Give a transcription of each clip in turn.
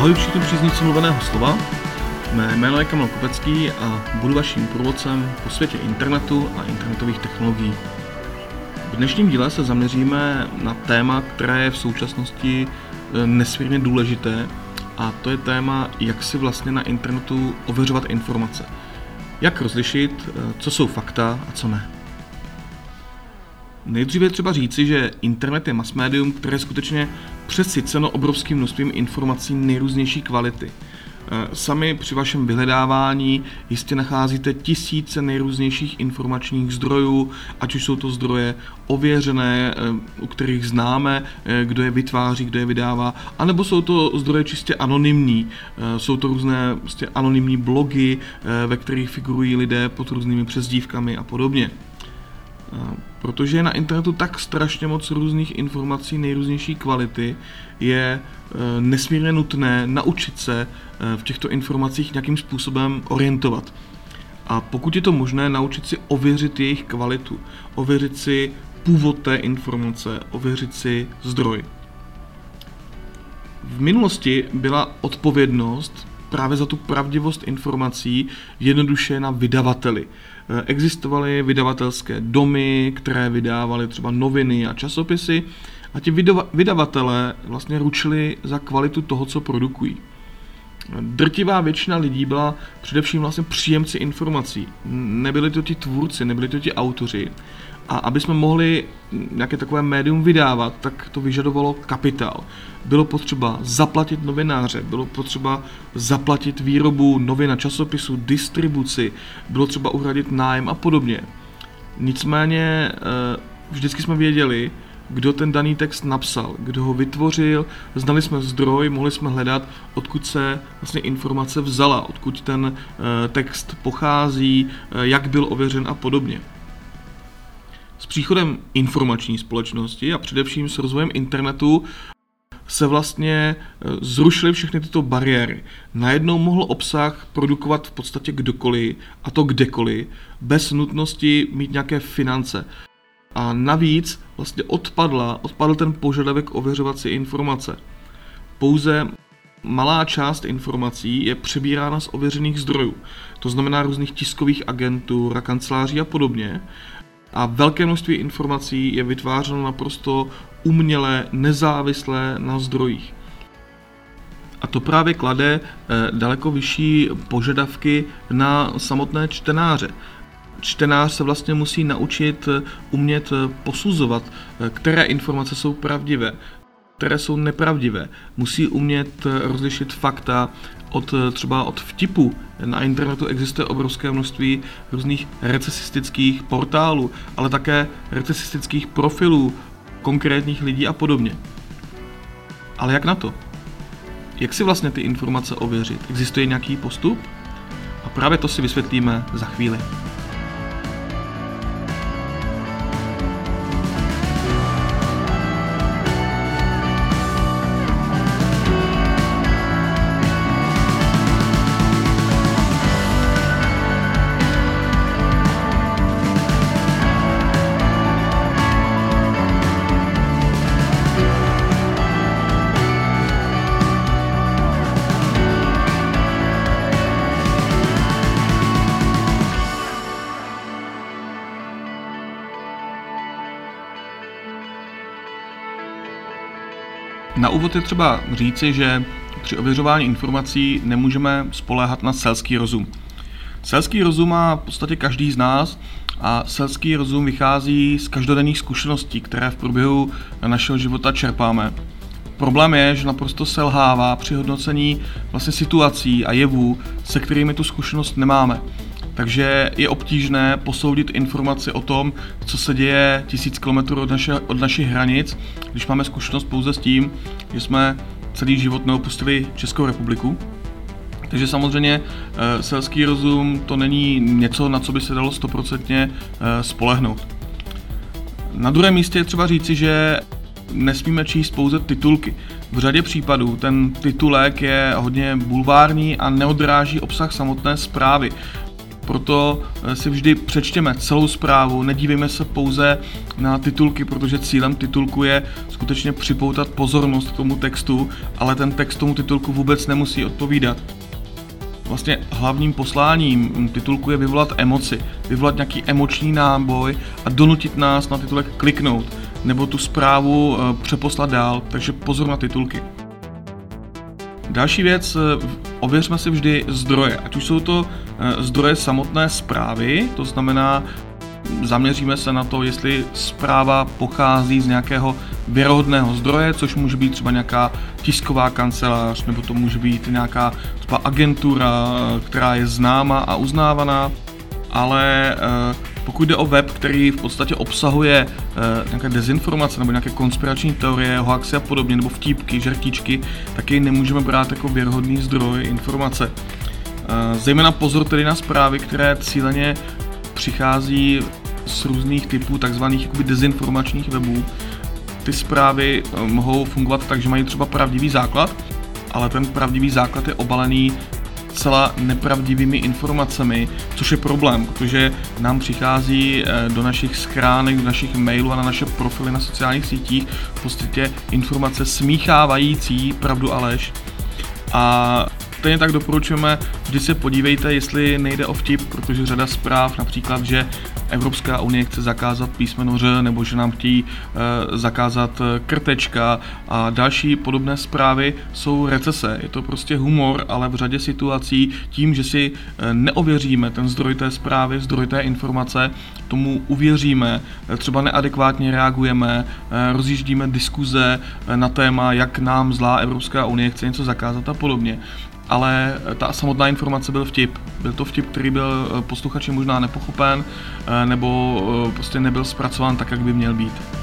Ahoj všichni příznivci mluveného slova. Mé jméno je Kamil Kopecký a budu vaším průvodcem po světě internetu a internetových technologií. V dnešním díle se zaměříme na téma, které je v současnosti eh, nesmírně důležité a to je téma, jak si vlastně na internetu ověřovat informace. Jak rozlišit, eh, co jsou fakta a co ne. Nejdříve třeba říci, že internet je mass médium, které je skutečně přesyceno obrovským množstvím informací nejrůznější kvality. Eh, sami při vašem vyhledávání jistě nacházíte tisíce nejrůznějších informačních zdrojů, ať už jsou to zdroje ověřené, eh, u kterých známe, eh, kdo je vytváří, kdo je vydává, anebo jsou to zdroje čistě anonymní. Jsou to různé prostě anonymní blogy, ve kterých figurují lidé pod různými přezdívkami a podobně. Protože je na internetu tak strašně moc různých informací nejrůznější kvality, je e, nesmírně nutné naučit se e, v těchto informacích nějakým způsobem orientovat. A pokud je to možné, naučit si ověřit jejich kvalitu, ověřit si původ té informace, ověřit si zdroj. V minulosti byla odpovědnost právě za tu pravdivost informací jednoduše na vydavateli. Eh, existovaly vydavatelské domy, které vydávaly třeba noviny a časopisy a ti vydavatelé vlastně ručili za kvalitu toho, co produkují. Drtivá většina lidí byla především vlastně příjemci informací. Nebyli to ti tvůrci, nebyli to ti autoři. A aby jsme mohli nějaké takové médium vydávat, tak to vyžadovalo kapitál. Bylo potřeba zaplatit novináře, bylo potřeba zaplatit výrobu novin a časopisu, distribuci, bylo třeba uhradit nájem a podobně. Nicméně eh, vždycky jsme věděli, kdo ten daný text napsal, kdo ho vytvořil, znali jsme zdroj, mohli jsme hledat, odkud se vlastně informace vzala, odkud ten eh, text pochází, eh, jak byl ověřen a podobně. S příchodem informační společnosti a především s rozvojem internetu se vlastně e, zrušily všechny tyto bariéry. Najednou mohl obsah produkovat v podstatě kdokoliv, a to kdekoliv, bez nutnosti mít nějaké finance. A navíc vlastně odpadla, odpadl ten požadavek ověřovat si informace. Pouze malá část informací je přebírána z ověřených zdrojů, to znamená různých tiskových agentur, kanceláří a podobně, a velké množství informací je vytvářeno naprosto uměle, nezávisle na zdrojích. A to právě klade eh, daleko vyšší požadavky na samotné čtenáře. Čtenář se vlastně musí naučit eh, umět eh, posuzovat, které informace jsou pravdivé, které jsou nepravdivé. Musí umět rozlišit fakta od třeba od vtipu. Na internetu existuje obrovské množství různých recesistických portálů, ale také recesistických profilů konkrétních lidí a podobně. Ale jak na to? Jak si vlastně ty informace ověřit? Existuje nějaký postup? A právě to si vysvětlíme za chvíli. Na úvod je třeba říci, že při ověřování informací nemůžeme spoléhat na selský rozum. Selský rozum má v podstatě každý z nás a selský rozum vychází z každodenních zkušeností, které v průběhu našeho života čerpáme. Problém je, že naprosto selhává při hodnocení vlastně situací a jevů, se kterými tu zkušenost nemáme takže je obtížné posoudit informaci o tom, co se děje tisíc kilometrů od, naše, od našich hranic, když máme zkušenost pouze s tím, že jsme celý život neopustili Českou republiku. Takže samozřejmě e, selský rozum to není něco, na co by se dalo stoprocentně e, spolehnout. Na druhém místě je třeba říci, že nesmíme číst pouze titulky. V řadě případů ten titulek je hodně bulvární a neodráží obsah samotné zprávy proto eh, si vždy přečtěme celou zprávu, nedívejme se pouze na titulky, protože cílem titulku je skutečně připoutat pozornost k tomu textu, ale ten text tomu titulku vůbec nemusí odpovídat. Vlastně hlavním posláním titulku je vyvolat emoci, vyvolat nějaký emoční náboj a donutit nás na titulek kliknout nebo tu zprávu eh, přeposlat dál, takže pozor na titulky. Další věc, eh, ověřme si vždy zdroje, ať už jsou to eh, zdroje samotné zprávy, to znamená, zaměříme se na to, jestli zpráva pochází z nějakého věrohodného zdroje, což může být třeba nějaká tisková kancelář, nebo to může být nějaká třeba agentura, která je známa a uznávaná, ale pokud jde o web, který v podstatě obsahuje uh, nějaké dezinformace nebo nějaké konspirační teorie, hoaxy a podobně, nebo vtípky, žertičky, tak jej nemůžeme brát jako věrhodný zdroj informace. Uh, zejména pozor tedy na zprávy, které cíleně přichází z různých typů takzvaných dezinformačních webů. Ty zprávy uh, mohou fungovat tak, že mají třeba pravdivý základ, ale ten pravdivý základ je obalený zcela nepravdivými informacemi, což je problém, protože nám přichází eh, do našich schránek, do našich mailů a na naše profily na sociálních sítích v podstatě informace smíchávající pravdu a lež. A Stejně tak doporučujeme, vždy se podívejte, jestli nejde o vtip, protože řada zpráv, například, že Evropská unie chce zakázat písmeno Ř, nebo že nám chtějí e, zakázat eh, krtečka a další podobné zprávy jsou recese. Je to prostě humor, ale v řadě situací tím, že si e, neověříme ten zdroj té zprávy, zdroj té informace, tomu uvěříme, třeba neadekvátně reagujeme, rozjíždíme diskuze na téma, jak nám zlá Evropská unie chce něco zakázat a podobně ale ta samotná informace byl vtip. Byl to vtip, který byl eh, posluchači možná nepochopen, eh, nebo eh, prostě nebyl zpracován tak, jak by měl být.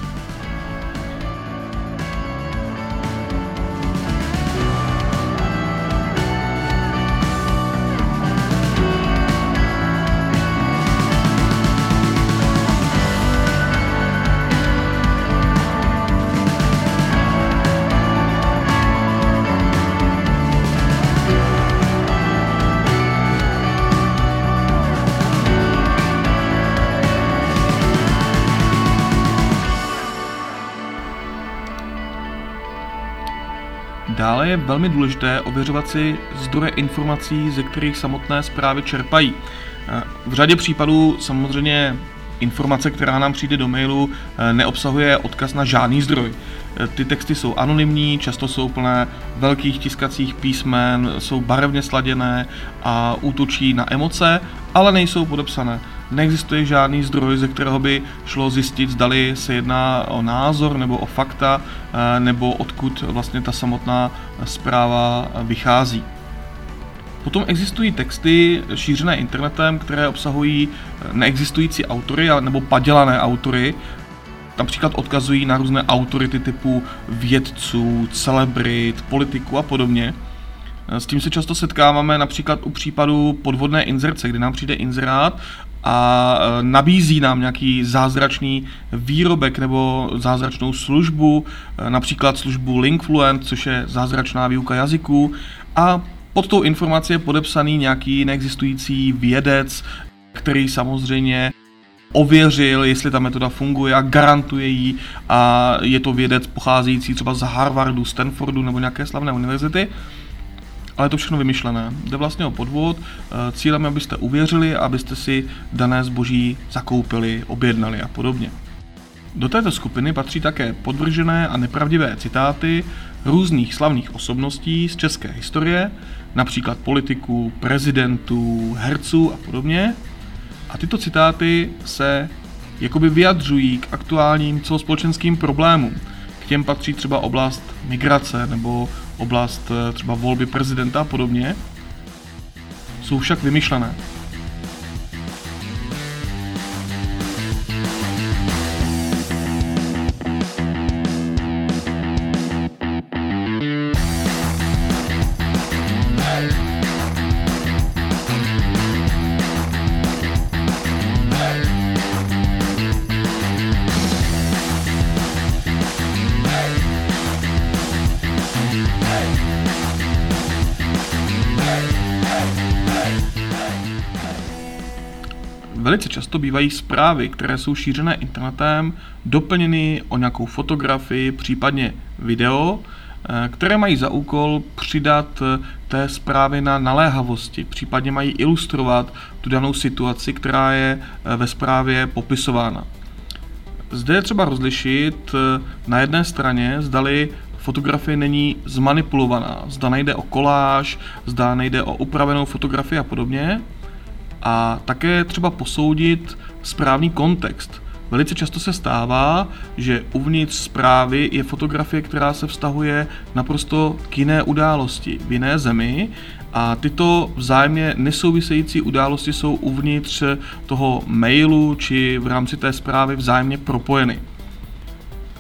Je velmi důležité ověřovat si zdroje informací, ze kterých samotné zprávy čerpají. V řadě případů samozřejmě informace, která nám přijde do mailu, neobsahuje odkaz na žádný zdroj. Ty texty jsou anonymní, často jsou plné velkých tiskacích písmen, jsou barevně sladěné a útočí na emoce, ale nejsou podepsané neexistuje žádný zdroj, ze kterého by šlo zjistit, zdali se jedná o názor nebo o fakta, eh, nebo odkud vlastně ta samotná zpráva vychází. Potom existují texty šířené internetem, které obsahují neexistující autory nebo padělané autory, například odkazují na různé autority typu vědců, celebrit, politiků a podobně. S tím se často setkáváme například u případu podvodné inzerce, kdy nám přijde inzerát a e, nabízí nám nějaký zázračný výrobek nebo zázračnou službu, e, například službu Linkfluent, což je zázračná výuka jazyků. A pod tou informací je podepsaný nějaký neexistující vědec, který samozřejmě ověřil, jestli ta metoda funguje a garantuje ji a je to vědec pocházející třeba z Harvardu, Stanfordu nebo nějaké slavné univerzity ale je to všechno vymyšlené. Jde vlastně o podvod, eh, cílem je, abyste uvěřili, abyste si dané zboží zakoupili, objednali a podobně. Do této skupiny patří také podvržené a nepravdivé citáty různých slavných osobností z české historie, například politiků, prezidentů, herců a podobně. A tyto citáty se jakoby vyjadřují k aktuálním celospolečenským problémům. K těm patří třeba oblast migrace nebo oblast eh, třeba volby prezidenta a podobně, jsou však vymyšlené. Velice často bývají zprávy, které jsou šířené internetem, doplněny o nějakou fotografii, případně video, eh, které mají za úkol přidat eh, té zprávy na naléhavosti, případně mají ilustrovat tu danou situaci, která je ve zprávě popisována. Zde je třeba rozlišit na jedné straně, zdali fotografie není zmanipulovaná, zda nejde o koláž, zda nejde o upravenou fotografii a podobně. A také třeba posoudit správný kontext. Velice často se stává, že uvnitř zprávy je fotografie, která se vztahuje naprosto k jiné události v jiné zemi a tyto vzájemně nesouvisející události jsou uvnitř toho mailu či v rámci té zprávy vzájemně propojeny.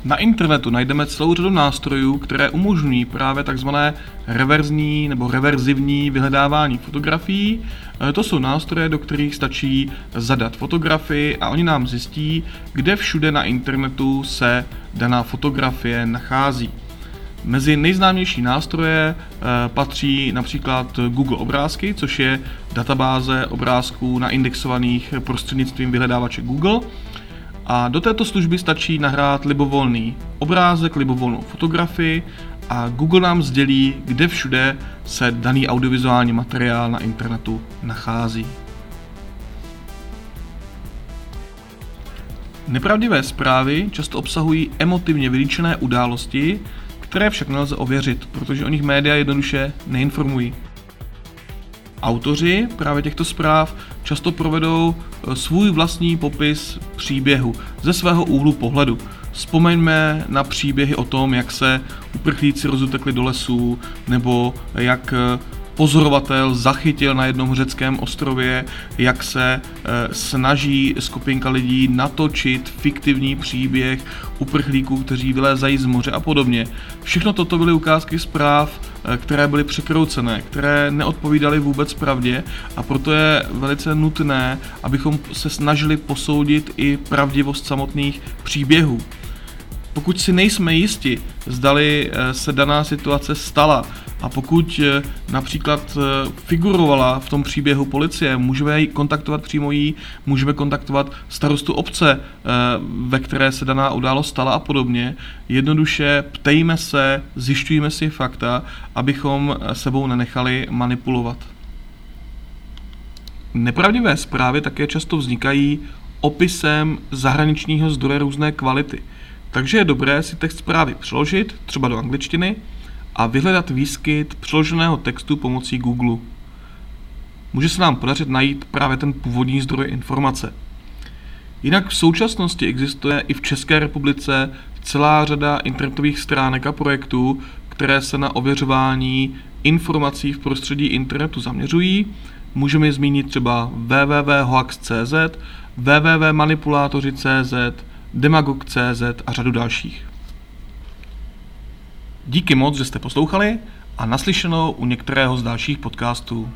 Na internetu najdeme celou řadu nástrojů, které umožňují právě takzvané reverzní nebo reverzivní vyhledávání fotografií. E, to jsou nástroje, do kterých stačí zadat fotografii a oni nám zjistí, kde všude na internetu se daná fotografie nachází. Mezi nejznámější nástroje e, patří například Google obrázky, což je databáze obrázků naindexovaných prostřednictvím vyhledávače Google. A do této služby stačí nahrát libovolný obrázek, libovolnou fotografii a Google nám sdělí, kde všude se daný audiovizuální materiál na internetu nachází. Nepravdivé zprávy často obsahují emotivně vylíčené události, které však nelze ověřit, protože o nich média jednoduše neinformují. Autoři právě těchto zpráv často provedou eh, svůj vlastní popis příběhu ze svého úhlu pohledu. Vzpomeňme na příběhy o tom, jak se uprchlíci rozutekli do lesů, nebo jak eh, pozorovatel zachytil na jednom řeckém ostrově, jak se e, snaží skupinka lidí natočit fiktivní příběh uprchlíků, kteří vylézají z moře a podobně. Všechno toto byly ukázky zpráv, e, které byly překroucené, které neodpovídaly vůbec pravdě a proto je velice nutné, abychom se snažili posoudit i pravdivost samotných příběhů. Pokud si nejsme jisti, zdali eh, se daná situace stala a pokud eh, například eh, figurovala v tom příběhu policie, můžeme ji kontaktovat přímo jí, můžeme kontaktovat starostu obce, ve které se daná událost stala a podobně. Jednoduše ptejme se, zjišťujeme si fakta, abychom sebou nenechali manipulovat. Nepravdivé zprávy také často vznikají opisem zahraničního zdroje různé kvality – takže je dobré si text zprávy přeložit, třeba do angličtiny, a vyhledat výskyt přeloženého textu pomocí Google. Může se nám podařit najít právě ten původní zdroj informace. Jinak v současnosti existuje i v České republice celá řada internetových stránek a projektů, které se na ověřování informací v prostředí internetu zaměřují. Můžeme zmínit třeba www.hoax.cz, www.manipulátoři.cz, Demagog.cz a řadu dalších. Díky moc, že jste poslouchali a naslyšenou u některého z dalších podcastů.